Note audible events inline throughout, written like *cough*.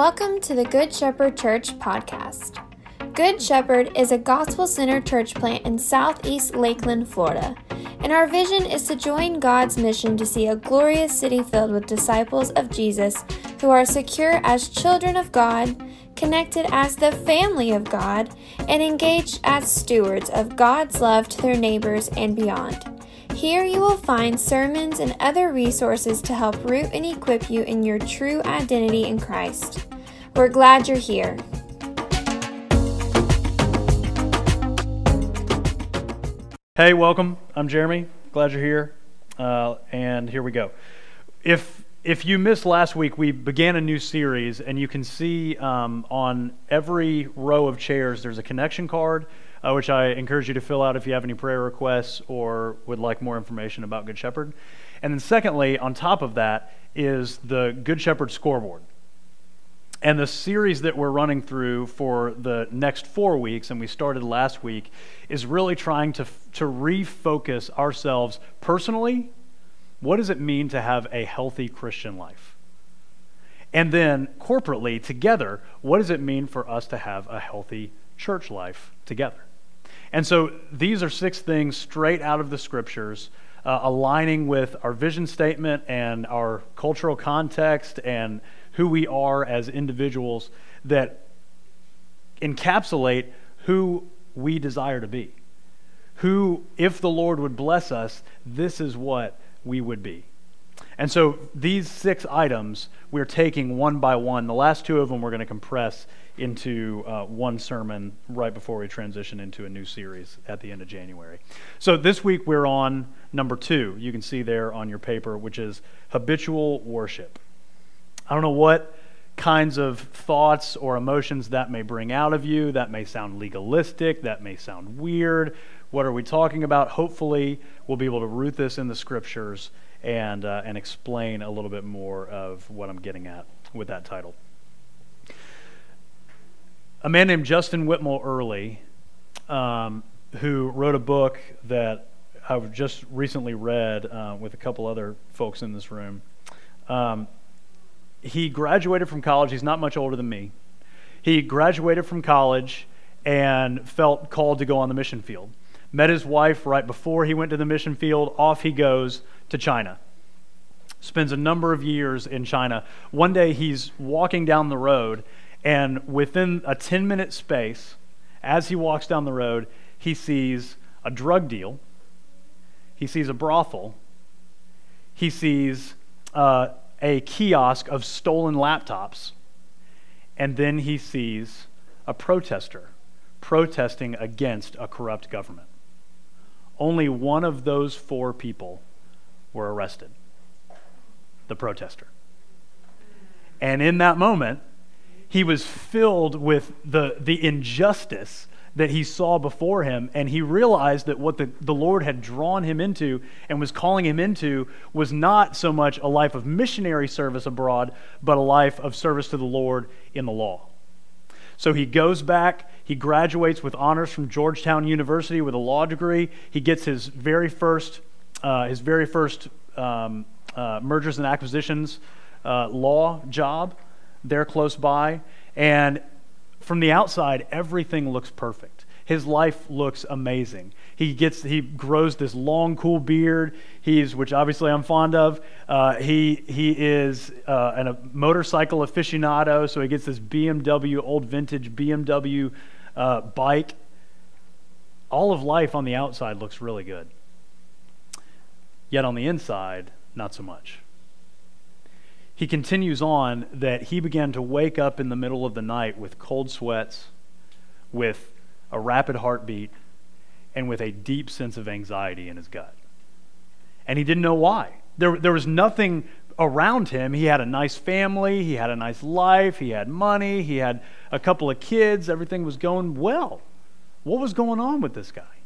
Welcome to the Good Shepherd Church podcast. Good Shepherd is a gospel centered church plant in southeast Lakeland, Florida, and our vision is to join God's mission to see a glorious city filled with disciples of Jesus who are secure as children of God, connected as the family of God, and engaged as stewards of God's love to their neighbors and beyond. Here you will find sermons and other resources to help root and equip you in your true identity in Christ. We're glad you're here. Hey, welcome. I'm Jeremy. Glad you're here. Uh, and here we go. If if you missed last week, we began a new series, and you can see um, on every row of chairs there's a connection card uh, which I encourage you to fill out if you have any prayer requests or would like more information about Good Shepherd. And then, secondly, on top of that is the Good Shepherd scoreboard. And the series that we're running through for the next four weeks, and we started last week, is really trying to, to refocus ourselves personally. What does it mean to have a healthy Christian life? And then corporately, together, what does it mean for us to have a healthy church life together? And so these are six things straight out of the scriptures, uh, aligning with our vision statement and our cultural context and who we are as individuals that encapsulate who we desire to be. Who, if the Lord would bless us, this is what we would be. And so these six items we're taking one by one. The last two of them we're going to compress into uh, one sermon right before we transition into a new series at the end of January. So this week we're on number two. You can see there on your paper, which is habitual worship. I don't know what kinds of thoughts or emotions that may bring out of you. That may sound legalistic. That may sound weird. What are we talking about? Hopefully, we'll be able to root this in the scriptures and, uh, and explain a little bit more of what I'm getting at with that title a man named Justin Whitmer Earley, um, who wrote a book that I've just recently read uh, with a couple other folks in this room. Um, he graduated from college. He's not much older than me. He graduated from college and felt called to go on the mission field. Met his wife right before he went to the mission field. Off he goes to China. Spends a number of years in China. One day he's walking down the road and within a 10 minute space, as he walks down the road, he sees a drug deal, he sees a brothel, he sees uh, a kiosk of stolen laptops, and then he sees a protester protesting against a corrupt government. Only one of those four people were arrested the protester. And in that moment, he was filled with the, the injustice that he saw before him, and he realized that what the, the Lord had drawn him into and was calling him into was not so much a life of missionary service abroad, but a life of service to the Lord in the law. So he goes back, he graduates with honors from Georgetown University with a law degree. He gets his very first, uh, his very first um, uh, mergers and acquisitions uh, law job there close by. And from the outside, everything looks perfect. His life looks amazing. He gets, he grows this long, cool beard. He's, which obviously I'm fond of. Uh, he he is uh, an, a motorcycle aficionado, so he gets this BMW, old vintage BMW uh, bike. All of life on the outside looks really good. Yet on the inside, not so much he continues on that he began to wake up in the middle of the night with cold sweats, with a rapid heartbeat, and with a deep sense of anxiety in his gut. And he didn't know why. There, there was nothing around him. He had a nice family, he had a nice life, he had money, he had a couple of kids, everything was going well. What was going on with this guy?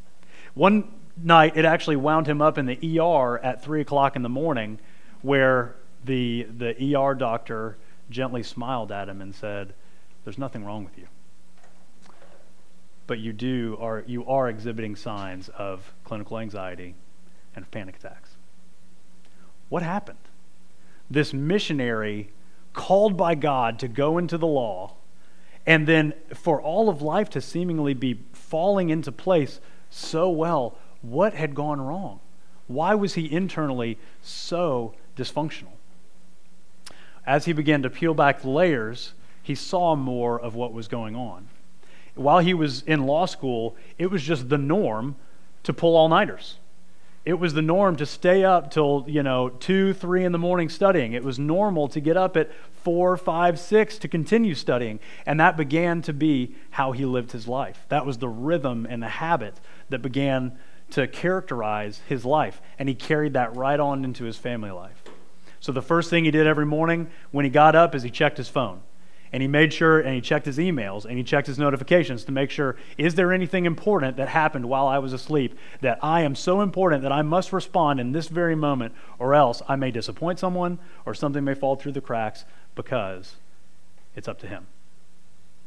One night, it actually wound him up in the ER at 3 o'clock in the morning, where the, the ER doctor gently smiled at him and said, There's nothing wrong with you. But you, do are, you are exhibiting signs of clinical anxiety and panic attacks. What happened? This missionary called by God to go into the law, and then for all of life to seemingly be falling into place so well, what had gone wrong? Why was he internally so dysfunctional? As he began to peel back the layers, he saw more of what was going on. While he was in law school, it was just the norm to pull all nighters. It was the norm to stay up till, you know, two, three in the morning studying. It was normal to get up at four, five, six to continue studying. And that began to be how he lived his life. That was the rhythm and the habit that began to characterize his life. And he carried that right on into his family life. So the first thing he did every morning when he got up is he checked his phone and he made sure and he checked his emails and he checked his notifications to make sure is there anything important that happened while I was asleep that I am so important that I must respond in this very moment or else I may disappoint someone or something may fall through the cracks because it's up to him.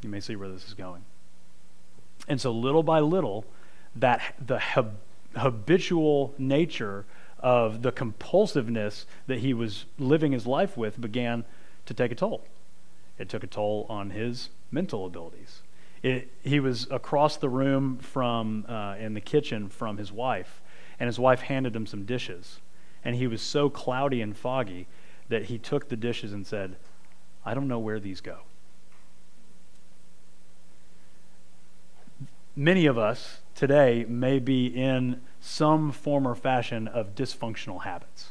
You may see where this is going. And so little by little that the habitual nature of the compulsiveness that he was living his life with began to take a toll. It took a toll on his mental abilities. It, he was across the room from uh, in the kitchen from his wife, and his wife handed him some dishes, and he was so cloudy and foggy that he took the dishes and said, "I don't know where these go." Many of us today may be in some form or fashion of dysfunctional habits.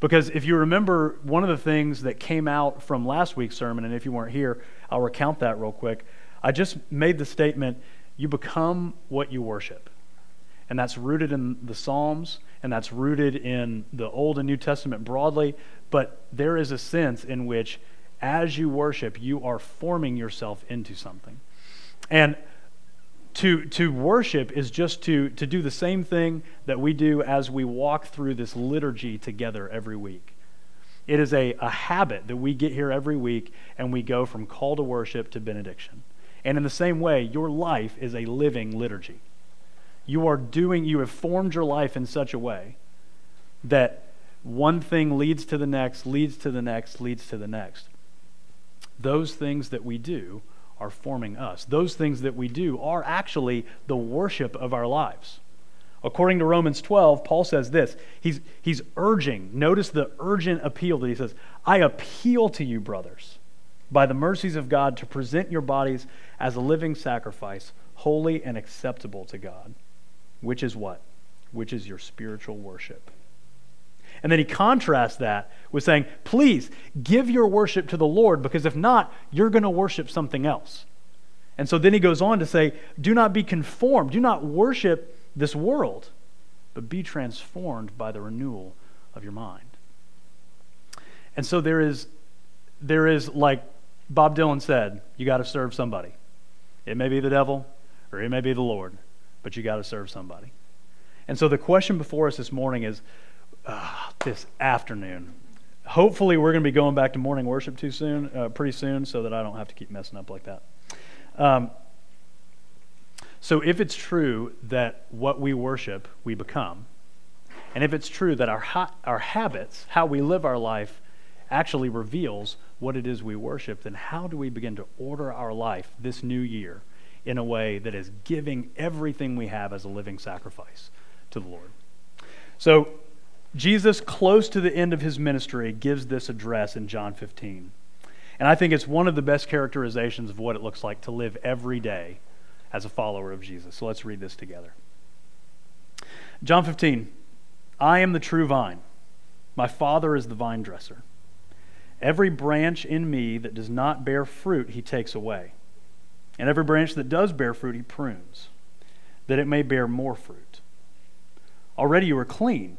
Because if you remember, one of the things that came out from last week's sermon, and if you weren't here, I'll recount that real quick. I just made the statement you become what you worship. And that's rooted in the Psalms, and that's rooted in the Old and New Testament broadly. But there is a sense in which, as you worship, you are forming yourself into something. And to, to worship is just to, to do the same thing that we do as we walk through this liturgy together every week. It is a, a habit that we get here every week and we go from call to worship to benediction. And in the same way, your life is a living liturgy. You are doing, you have formed your life in such a way that one thing leads to the next, leads to the next, leads to the next. Those things that we do are forming us. Those things that we do are actually the worship of our lives. According to Romans 12, Paul says this. He's, he's urging, notice the urgent appeal that he says, I appeal to you, brothers, by the mercies of God, to present your bodies as a living sacrifice, holy and acceptable to God, which is what? Which is your spiritual worship. And then he contrasts that with saying, please give your worship to the Lord, because if not, you're going to worship something else. And so then he goes on to say, do not be conformed, do not worship this world, but be transformed by the renewal of your mind. And so there is, there is like Bob Dylan said, you got to serve somebody. It may be the devil or it may be the Lord, but you got to serve somebody. And so the question before us this morning is uh, this afternoon. Hopefully, we're going to be going back to morning worship too soon, uh, pretty soon, so that I don't have to keep messing up like that. Um, so, if it's true that what we worship, we become, and if it's true that our, ha- our habits, how we live our life, actually reveals what it is we worship, then how do we begin to order our life this new year in a way that is giving everything we have as a living sacrifice to the Lord? So, Jesus, close to the end of his ministry, gives this address in John 15. And I think it's one of the best characterizations of what it looks like to live every day as a follower of Jesus. So let's read this together. John 15 I am the true vine, my Father is the vine dresser. Every branch in me that does not bear fruit, he takes away. And every branch that does bear fruit, he prunes, that it may bear more fruit. Already you are clean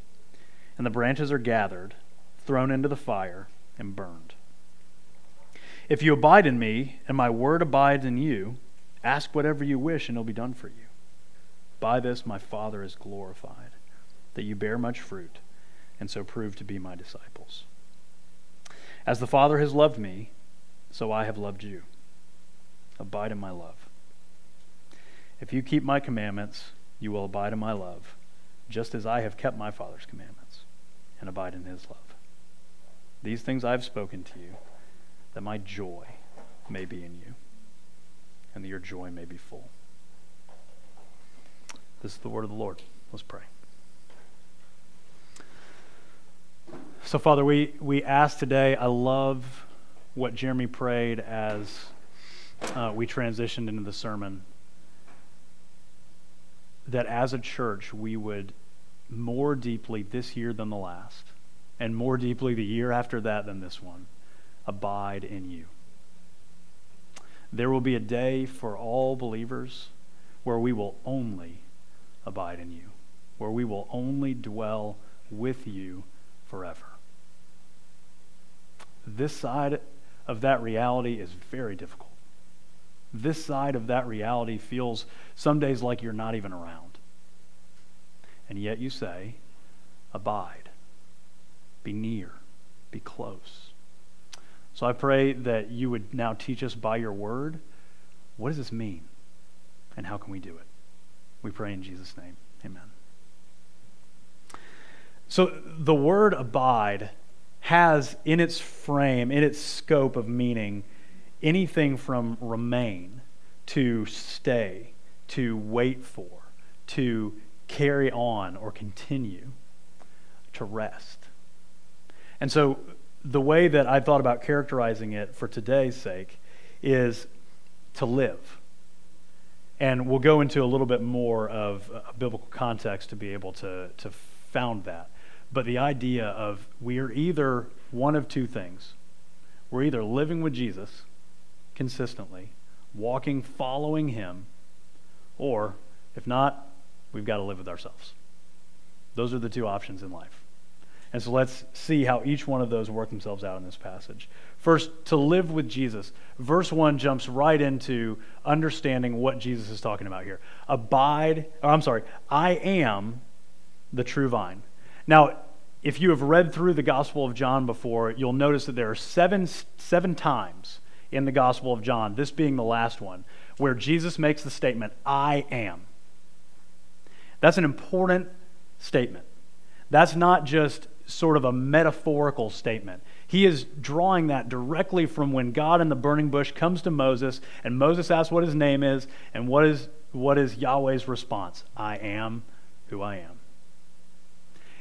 and the branches are gathered, thrown into the fire, and burned. If you abide in me, and my word abides in you, ask whatever you wish, and it'll be done for you. By this my Father is glorified, that you bear much fruit, and so prove to be my disciples. As the Father has loved me, so I have loved you. Abide in my love. If you keep my commandments, you will abide in my love, just as I have kept my Father's commandments and abide in his love. These things I have spoken to you, that my joy may be in you, and that your joy may be full. This is the word of the Lord. Let's pray. So, Father, we, we ask today, I love what Jeremy prayed as uh, we transitioned into the sermon, that as a church we would more deeply this year than the last, and more deeply the year after that than this one, abide in you. There will be a day for all believers where we will only abide in you, where we will only dwell with you forever. This side of that reality is very difficult. This side of that reality feels some days like you're not even around. And yet you say, Abide, be near, be close. So I pray that you would now teach us by your word what does this mean and how can we do it? We pray in Jesus' name. Amen. So the word abide has in its frame, in its scope of meaning, anything from remain to stay, to wait for, to carry on or continue, to rest. And so the way that I thought about characterizing it for today's sake is to live. And we'll go into a little bit more of a biblical context to be able to, to found that. But the idea of we are either one of two things. We're either living with Jesus consistently, walking, following him, or if not, we've got to live with ourselves. Those are the two options in life. And so let's see how each one of those work themselves out in this passage. First, to live with Jesus. Verse 1 jumps right into understanding what Jesus is talking about here. Abide, or I'm sorry, I am the true vine. Now, if you have read through the Gospel of John before, you'll notice that there are seven, seven times in the Gospel of John, this being the last one, where Jesus makes the statement, I am. That's an important statement. That's not just sort of a metaphorical statement. He is drawing that directly from when God in the burning bush comes to Moses, and Moses asks what his name is, and what is, what is Yahweh's response? I am who I am.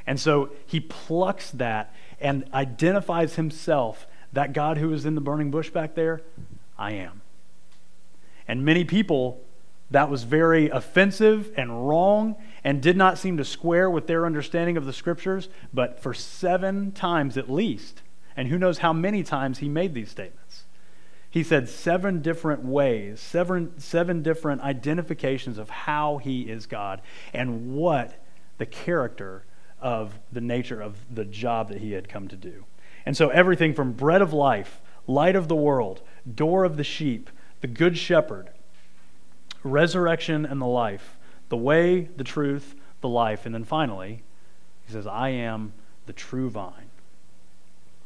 And so he plucks that and identifies himself, that God who is in the burning bush back there, I am. And many people, that was very offensive and wrong and did not seem to square with their understanding of the scriptures. But for seven times at least, and who knows how many times he made these statements, he said seven different ways, seven, seven different identifications of how he is God and what the character of the nature of the job that he had come to do. And so everything from bread of life, light of the world, door of the sheep, the good shepherd, resurrection and the life, the way, the truth, the life, and then finally, he says, I am the true vine.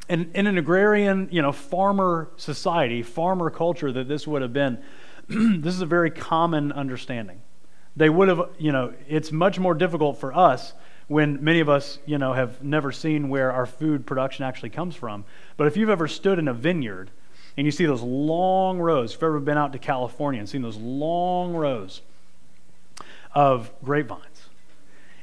And in an agrarian, you know, farmer society, farmer culture that this would have been, *clears throat* this is a very common understanding. They would have, you know, it's much more difficult for us when many of us, you know, have never seen where our food production actually comes from. But if you've ever stood in a vineyard and you see those long rows, if you've ever been out to California and seen those long rows of grapevines,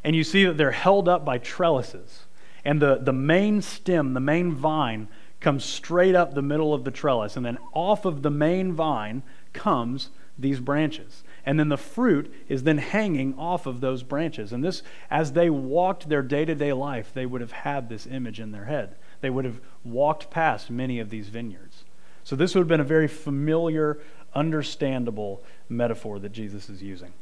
and you see that they're held up by trellises, and the, the main stem, the main vine, comes straight up the middle of the trellis, and then off of the main vine comes these branches. And then the fruit is then hanging off of those branches. And this, as they walked their day to day life, they would have had this image in their head. They would have walked past many of these vineyards. So this would have been a very familiar, understandable metaphor that Jesus is using.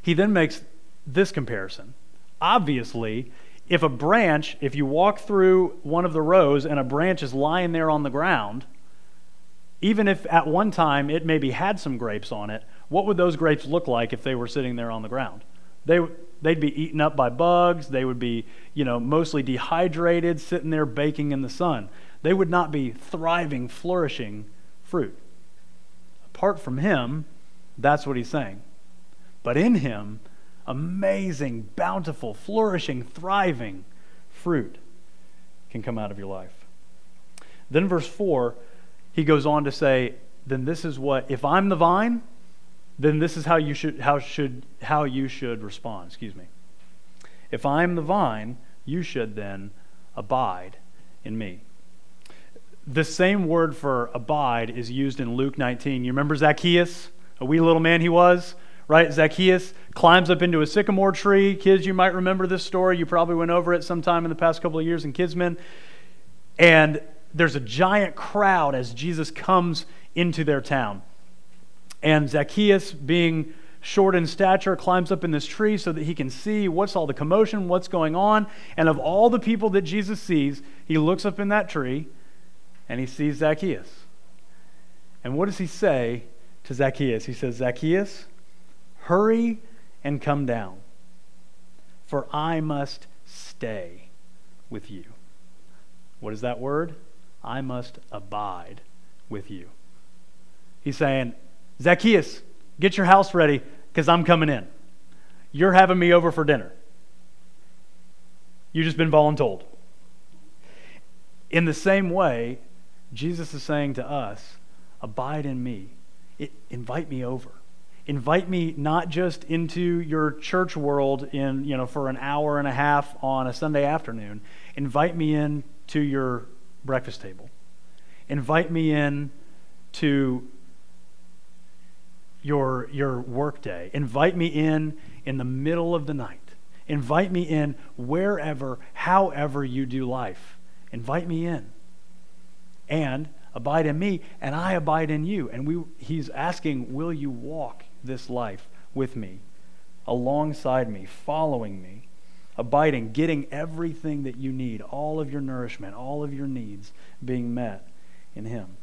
He then makes this comparison. Obviously, if a branch, if you walk through one of the rows and a branch is lying there on the ground, even if at one time it maybe had some grapes on it, what would those grapes look like if they were sitting there on the ground? They, they'd be eaten up by bugs. They would be, you know, mostly dehydrated, sitting there baking in the sun. They would not be thriving, flourishing fruit. Apart from him, that's what he's saying. But in him, amazing, bountiful, flourishing, thriving fruit can come out of your life. Then, verse 4, he goes on to say, Then this is what, if I'm the vine, then this is how you should, how should, how you should respond. Excuse me. If I'm the vine, you should then abide in me. The same word for abide is used in Luke 19. You remember Zacchaeus, a wee little man he was? right? Zacchaeus climbs up into a sycamore tree. Kids, you might remember this story. You probably went over it sometime in the past couple of years in Kidsmen. And there's a giant crowd as Jesus comes into their town. And Zacchaeus, being short in stature, climbs up in this tree so that he can see what's all the commotion, what's going on. And of all the people that Jesus sees, he looks up in that tree and he sees Zacchaeus. And what does he say to Zacchaeus? He says, Zacchaeus, Hurry and come down, for I must stay with you. What is that word? I must abide with you. He's saying, Zacchaeus, get your house ready because I'm coming in. You're having me over for dinner. You've just been voluntold. In the same way, Jesus is saying to us, Abide in me. It, invite me over. Invite me not just into your church world in you know for an hour and a half on a sunday afternoon. Invite me in to your breakfast table. Invite me in to your your work day. Invite me in in the middle of the night. Invite me in wherever however you do life. Invite me in and abide in me and i abide in you and we he's asking will you walk this life with me, alongside me, following me, abiding, getting everything that you need, all of your nourishment, all of your needs being met in Him.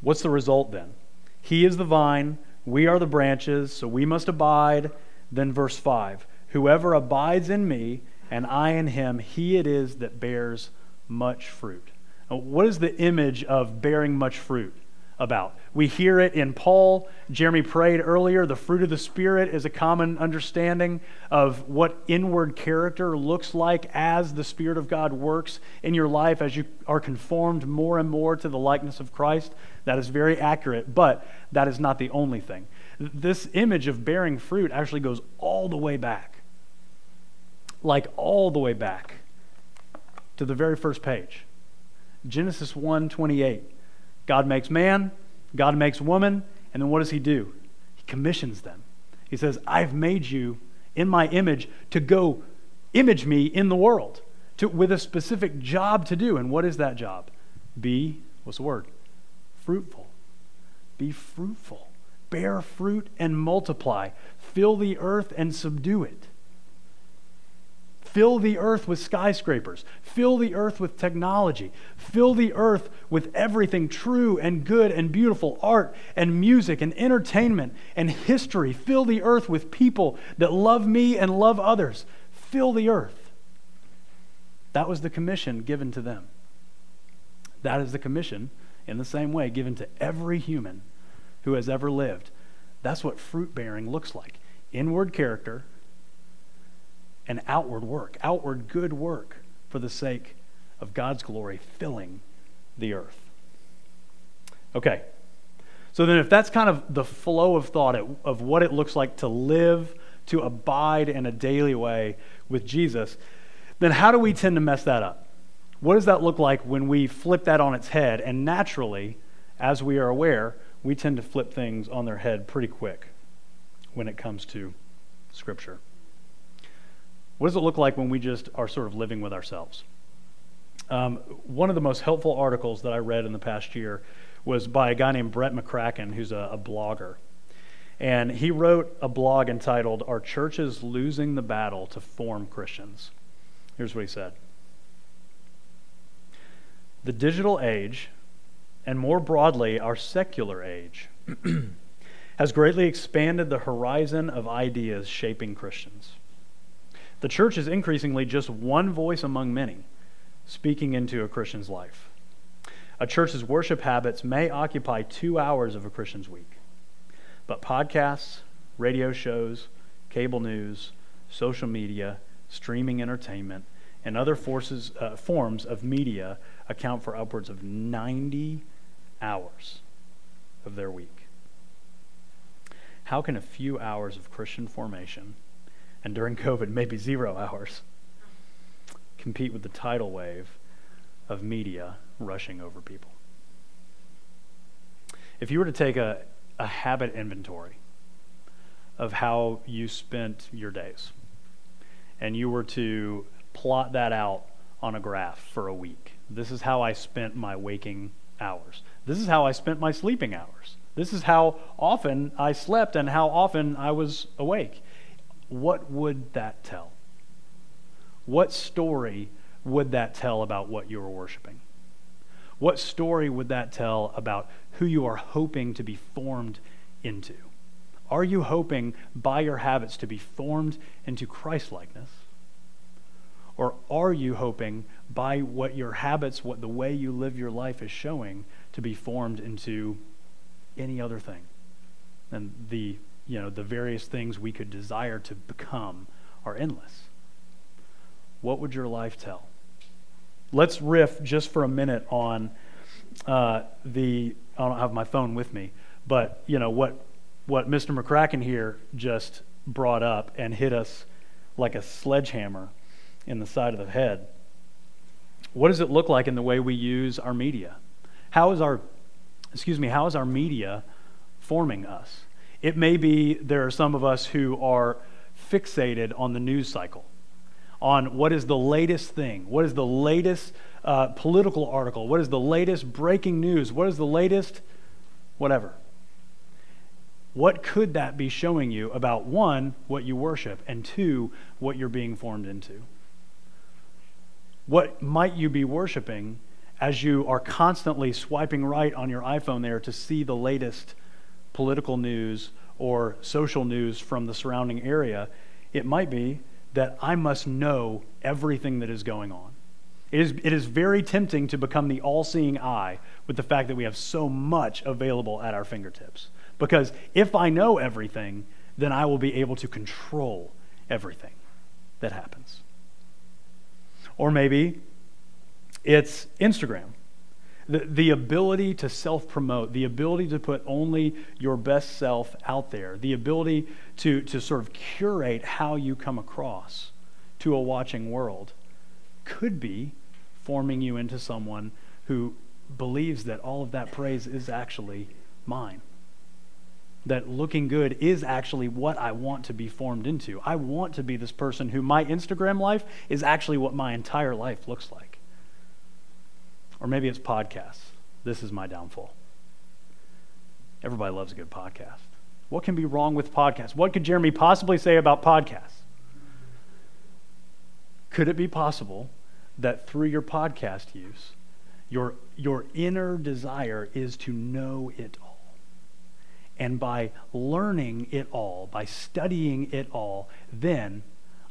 What's the result then? He is the vine, we are the branches, so we must abide. Then, verse 5 Whoever abides in me, and I in him, he it is that bears much fruit. What is the image of bearing much fruit? about. We hear it in Paul. Jeremy prayed earlier. The fruit of the Spirit is a common understanding of what inward character looks like as the Spirit of God works in your life as you are conformed more and more to the likeness of Christ. That is very accurate, but that is not the only thing. This image of bearing fruit actually goes all the way back. Like all the way back to the very first page. Genesis 1 28. God makes man, God makes woman, and then what does he do? He commissions them. He says, I've made you in my image to go image me in the world to, with a specific job to do. And what is that job? Be, what's the word? Fruitful. Be fruitful. Bear fruit and multiply. Fill the earth and subdue it. Fill the earth with skyscrapers. Fill the earth with technology. Fill the earth with everything true and good and beautiful art and music and entertainment and history. Fill the earth with people that love me and love others. Fill the earth. That was the commission given to them. That is the commission, in the same way, given to every human who has ever lived. That's what fruit bearing looks like inward character and outward work, outward good work for the sake of God's glory filling the earth. Okay. So then, if that's kind of the flow of thought of what it looks like to live, to abide in a daily way with Jesus, then how do we tend to mess that up? What does that look like when we flip that on its head? And naturally, as we are aware, we tend to flip things on their head pretty quick when it comes to Scripture. What does it look like when we just are sort of living with ourselves? Um, one of the most helpful articles that I read in the past year was by a guy named Brett McCracken, who's a, a blogger. And he wrote a blog entitled, Are Churches Losing the Battle to Form Christians? Here's what he said The digital age and more broadly, our secular age, *clears throat* has greatly expanded the horizon of ideas shaping Christians. The church is increasingly just one voice among many speaking into a Christian's life. A church's worship habits may occupy two hours of a Christian's week, but podcasts, radio shows, cable news, social media, streaming entertainment, and other forces, uh, forms of media account for upwards of 90 hours of their week. How can a few hours of Christian formation, and during COVID, maybe zero hours, compete with the tidal wave of media rushing over people? If you were to take a, a habit inventory of how you spent your days, and you were to plot that out on a graph for a week, this is how I spent my waking hours. This is how I spent my sleeping hours. This is how often I slept and how often I was awake. What would that tell? What story would that tell about what you are worshiping? What story would that tell about who you are hoping to be formed into? Are you hoping by your habits to be formed into Christlikeness? Or are you hoping by what your habits, what the way you live your life is showing, to be formed into any other thing? And the, you know, the various things we could desire to become are endless. What would your life tell? Let's riff just for a minute on uh, the. I don't have my phone with me, but you know what what Mr. McCracken here just brought up and hit us like a sledgehammer in the side of the head. What does it look like in the way we use our media? How is our, excuse me, how is our media forming us? It may be there are some of us who are fixated on the news cycle, on what is the latest thing, what is the latest uh, political article, what is the latest breaking news, what is the latest whatever. What could that be showing you about one, what you worship, and two, what you're being formed into? What might you be worshiping as you are constantly swiping right on your iPhone there to see the latest political news or social news from the surrounding area? It might be that I must know everything that is going on. It is, it is very tempting to become the all seeing eye with the fact that we have so much available at our fingertips. Because if I know everything, then I will be able to control everything that happens. Or maybe it's Instagram. The, the ability to self promote, the ability to put only your best self out there, the ability to, to sort of curate how you come across to a watching world could be forming you into someone who believes that all of that praise is actually mine that looking good is actually what I want to be formed into. I want to be this person who my Instagram life is actually what my entire life looks like. Or maybe it's podcasts. This is my downfall. Everybody loves a good podcast. What can be wrong with podcasts? What could Jeremy possibly say about podcasts? Could it be possible that through your podcast use, your, your inner desire is to know it all? And by learning it all, by studying it all, then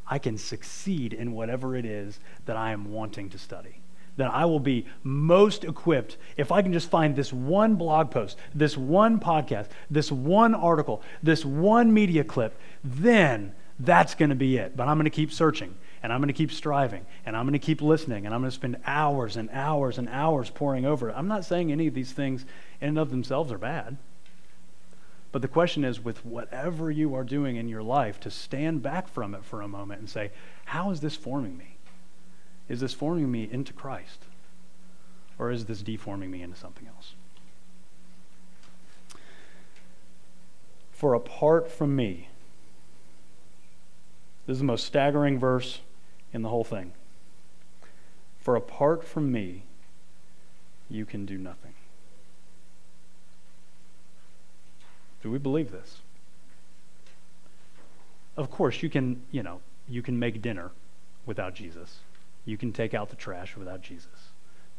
I can succeed in whatever it is that I am wanting to study. That I will be most equipped if I can just find this one blog post, this one podcast, this one article, this one media clip, then that's going to be it. But I'm going to keep searching and I'm going to keep striving and I'm going to keep listening and I'm going to spend hours and hours and hours poring over it. I'm not saying any of these things in and of themselves are bad. But the question is, with whatever you are doing in your life, to stand back from it for a moment and say, How is this forming me? Is this forming me into Christ? Or is this deforming me into something else? For apart from me, this is the most staggering verse in the whole thing. For apart from me, you can do nothing. Do we believe this? Of course, you can, you know, you can make dinner without Jesus. You can take out the trash without Jesus.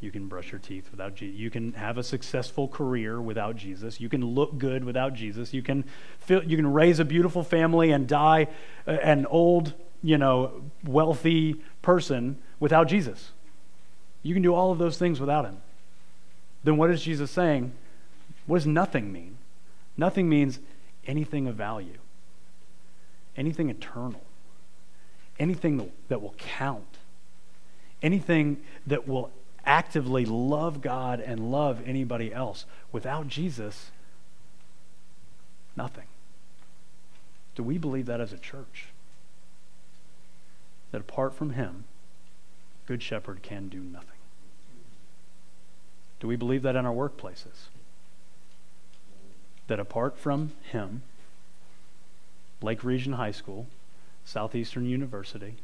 You can brush your teeth without Jesus. You can have a successful career without Jesus. You can look good without Jesus. You can feel, you can raise a beautiful family and die uh, an old, you know, wealthy person without Jesus. You can do all of those things without him. Then what is Jesus saying? What does nothing mean? Nothing means anything of value, anything eternal, anything that will count, anything that will actively love God and love anybody else. Without Jesus, nothing. Do we believe that as a church? That apart from Him, Good Shepherd can do nothing. Do we believe that in our workplaces? That apart from Him, Lake Region High School, Southeastern University,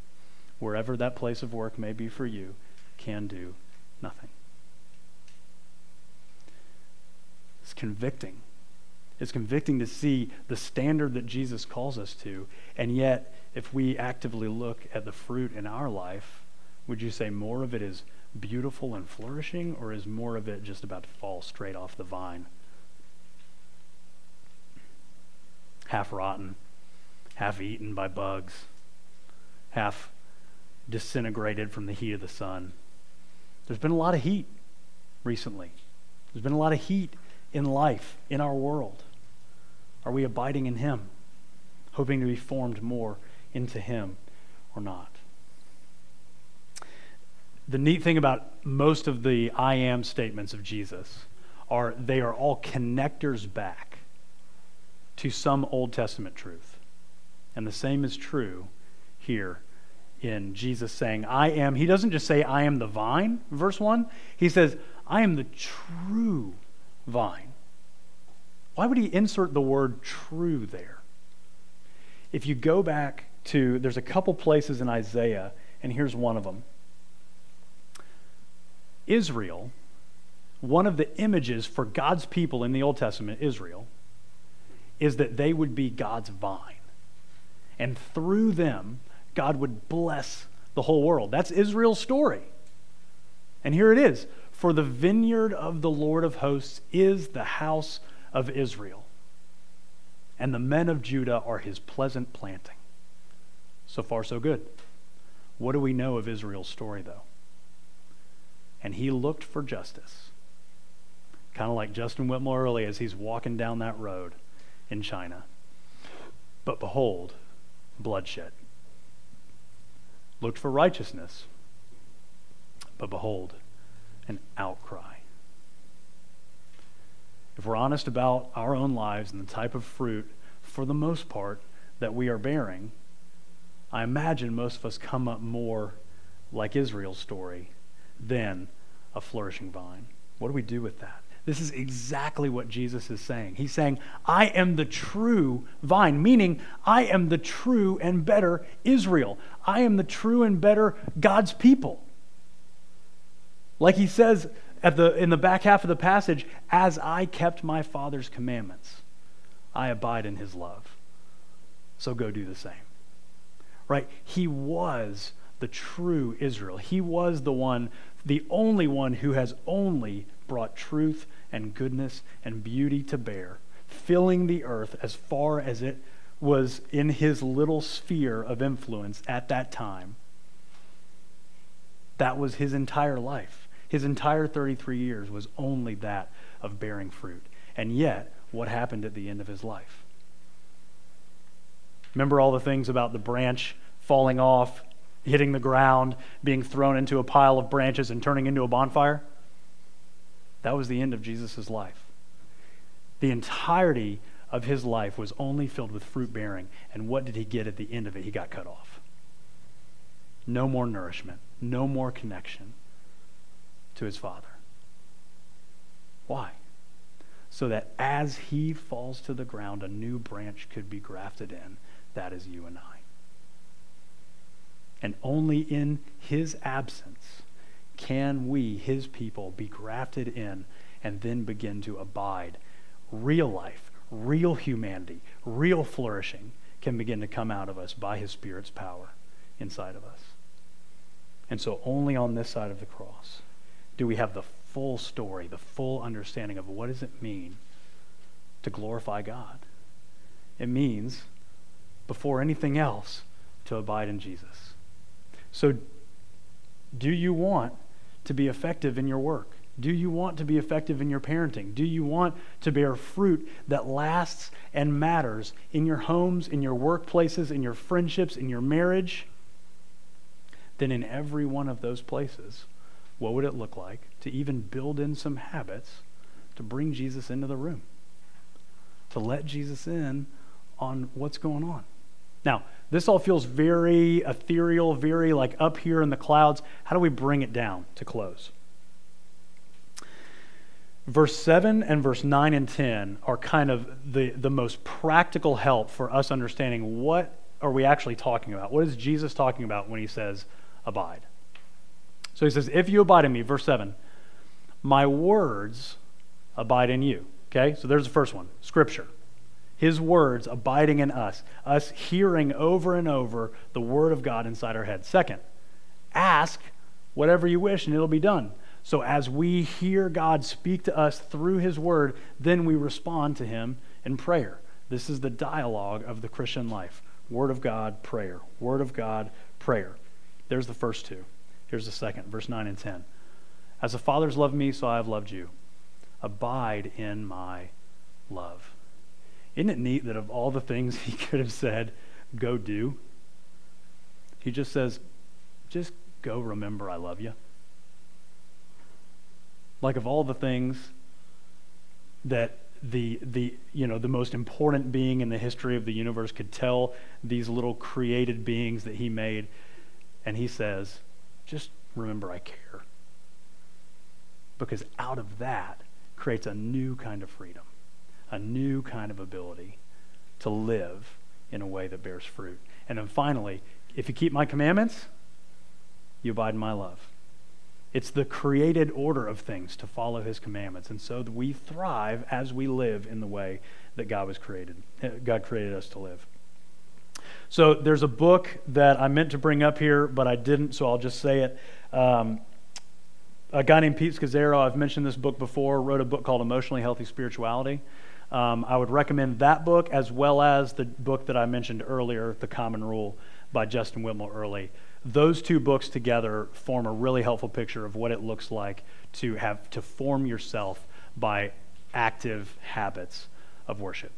wherever that place of work may be for you, can do nothing. It's convicting. It's convicting to see the standard that Jesus calls us to. And yet, if we actively look at the fruit in our life, would you say more of it is beautiful and flourishing, or is more of it just about to fall straight off the vine? Half rotten, half eaten by bugs, half disintegrated from the heat of the sun. There's been a lot of heat recently. There's been a lot of heat in life, in our world. Are we abiding in Him, hoping to be formed more into Him or not? The neat thing about most of the I am statements of Jesus are they are all connectors back to some Old Testament truth. And the same is true here in Jesus saying, I am, he doesn't just say, I am the vine, verse 1. He says, I am the true vine. Why would he insert the word true there? If you go back to, there's a couple places in Isaiah, and here's one of them. Israel, one of the images for God's people in the Old Testament, Israel, is that they would be God's vine. And through them, God would bless the whole world. That's Israel's story. And here it is For the vineyard of the Lord of hosts is the house of Israel, and the men of Judah are his pleasant planting. So far, so good. What do we know of Israel's story, though? And he looked for justice. Kind of like Justin Whitmer Earley as he's walking down that road in China. But behold, bloodshed looked for righteousness, but behold, an outcry. If we're honest about our own lives and the type of fruit, for the most part, that we are bearing, I imagine most of us come up more like Israel's story than a flourishing vine. What do we do with that? This is exactly what Jesus is saying. He's saying, I am the true vine, meaning I am the true and better Israel. I am the true and better God's people. Like he says at the, in the back half of the passage, as I kept my Father's commandments, I abide in his love. So go do the same. Right? He was the true Israel. He was the one, the only one who has only brought truth and goodness and beauty to bear, filling the earth as far as it was in his little sphere of influence at that time. That was his entire life. His entire 33 years was only that of bearing fruit. And yet, what happened at the end of his life? Remember all the things about the branch falling off, hitting the ground, being thrown into a pile of branches, and turning into a bonfire? That was the end of Jesus' life. The entirety of his life was only filled with fruit bearing. And what did he get at the end of it? He got cut off. No more nourishment, no more connection to his Father. Why? So that as he falls to the ground, a new branch could be grafted in. That is you and I. And only in his absence can we, his people, be grafted in and then begin to abide? Real life, real humanity, real flourishing can begin to come out of us by his Spirit's power inside of us. And so, only on this side of the cross do we have the full story, the full understanding of what does it mean to glorify God. It means, before anything else, to abide in Jesus. So, do you want to be effective in your work? Do you want to be effective in your parenting? Do you want to bear fruit that lasts and matters in your homes, in your workplaces, in your friendships, in your marriage? Then, in every one of those places, what would it look like to even build in some habits to bring Jesus into the room? To let Jesus in on what's going on. Now, this all feels very ethereal, very like up here in the clouds. How do we bring it down to close? Verse 7 and verse 9 and 10 are kind of the, the most practical help for us understanding what are we actually talking about? What is Jesus talking about when he says abide? So he says, If you abide in me, verse 7, my words abide in you. Okay, so there's the first one Scripture. His words abiding in us, us hearing over and over the Word of God inside our head. Second, ask whatever you wish and it'll be done. So as we hear God speak to us through His Word, then we respond to Him in prayer. This is the dialogue of the Christian life Word of God, prayer. Word of God, prayer. There's the first two. Here's the second, verse 9 and 10. As the Father's loved me, so I have loved you. Abide in my love. Isn't it neat that of all the things *laughs* he could have said, go do, he just says, just go remember I love you? Like of all the things that the the you know the most important being in the history of the universe could tell these little created beings that he made and he says just remember I care. Because out of that creates a new kind of freedom, a new kind of ability to live in a way that bears fruit. And then finally, if you keep my commandments, you abide in my love. It's the created order of things to follow his commandments. And so we thrive as we live in the way that God was created. God created us to live. So there's a book that I meant to bring up here, but I didn't, so I'll just say it. Um, a guy named Pete Scazzero, I've mentioned this book before, wrote a book called Emotionally Healthy Spirituality. Um, I would recommend that book as well as the book that I mentioned earlier, The Common Rule by Justin Whitmer Earley. Those two books together form a really helpful picture of what it looks like to have to form yourself by active habits of worship.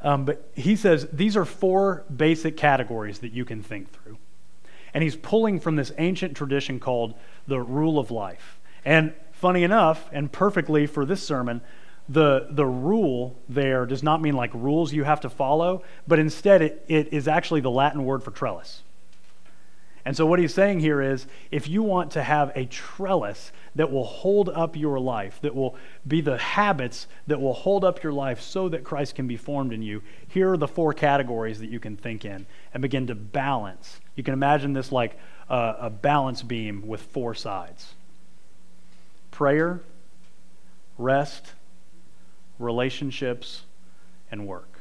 Um, but he says these are four basic categories that you can think through. And he's pulling from this ancient tradition called the rule of life. And funny enough, and perfectly for this sermon, the, the rule there does not mean like rules you have to follow, but instead it, it is actually the Latin word for trellis. And so, what he's saying here is if you want to have a trellis that will hold up your life, that will be the habits that will hold up your life so that Christ can be formed in you, here are the four categories that you can think in and begin to balance. You can imagine this like a, a balance beam with four sides prayer, rest, relationships, and work.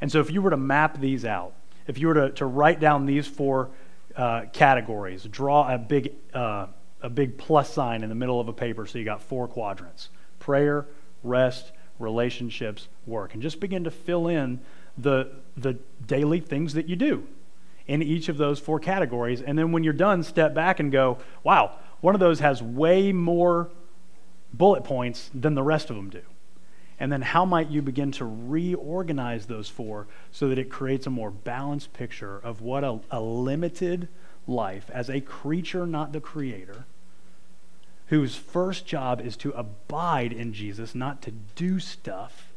And so, if you were to map these out, if you were to, to write down these four uh, categories. Draw a big, uh, a big plus sign in the middle of a paper so you got four quadrants prayer, rest, relationships, work. And just begin to fill in the, the daily things that you do in each of those four categories. And then when you're done, step back and go, wow, one of those has way more bullet points than the rest of them do. And then how might you begin to reorganize those four so that it creates a more balanced picture of what a, a limited life, as a creature, not the creator, whose first job is to abide in Jesus, not to do stuff,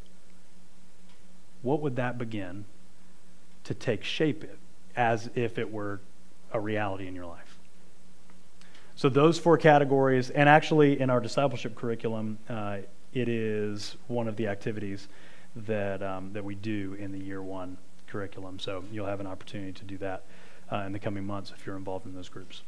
what would that begin to take shape as if it were a reality in your life? So, those four categories, and actually in our discipleship curriculum, uh, it is one of the activities that, um, that we do in the year one curriculum. So you'll have an opportunity to do that uh, in the coming months if you're involved in those groups.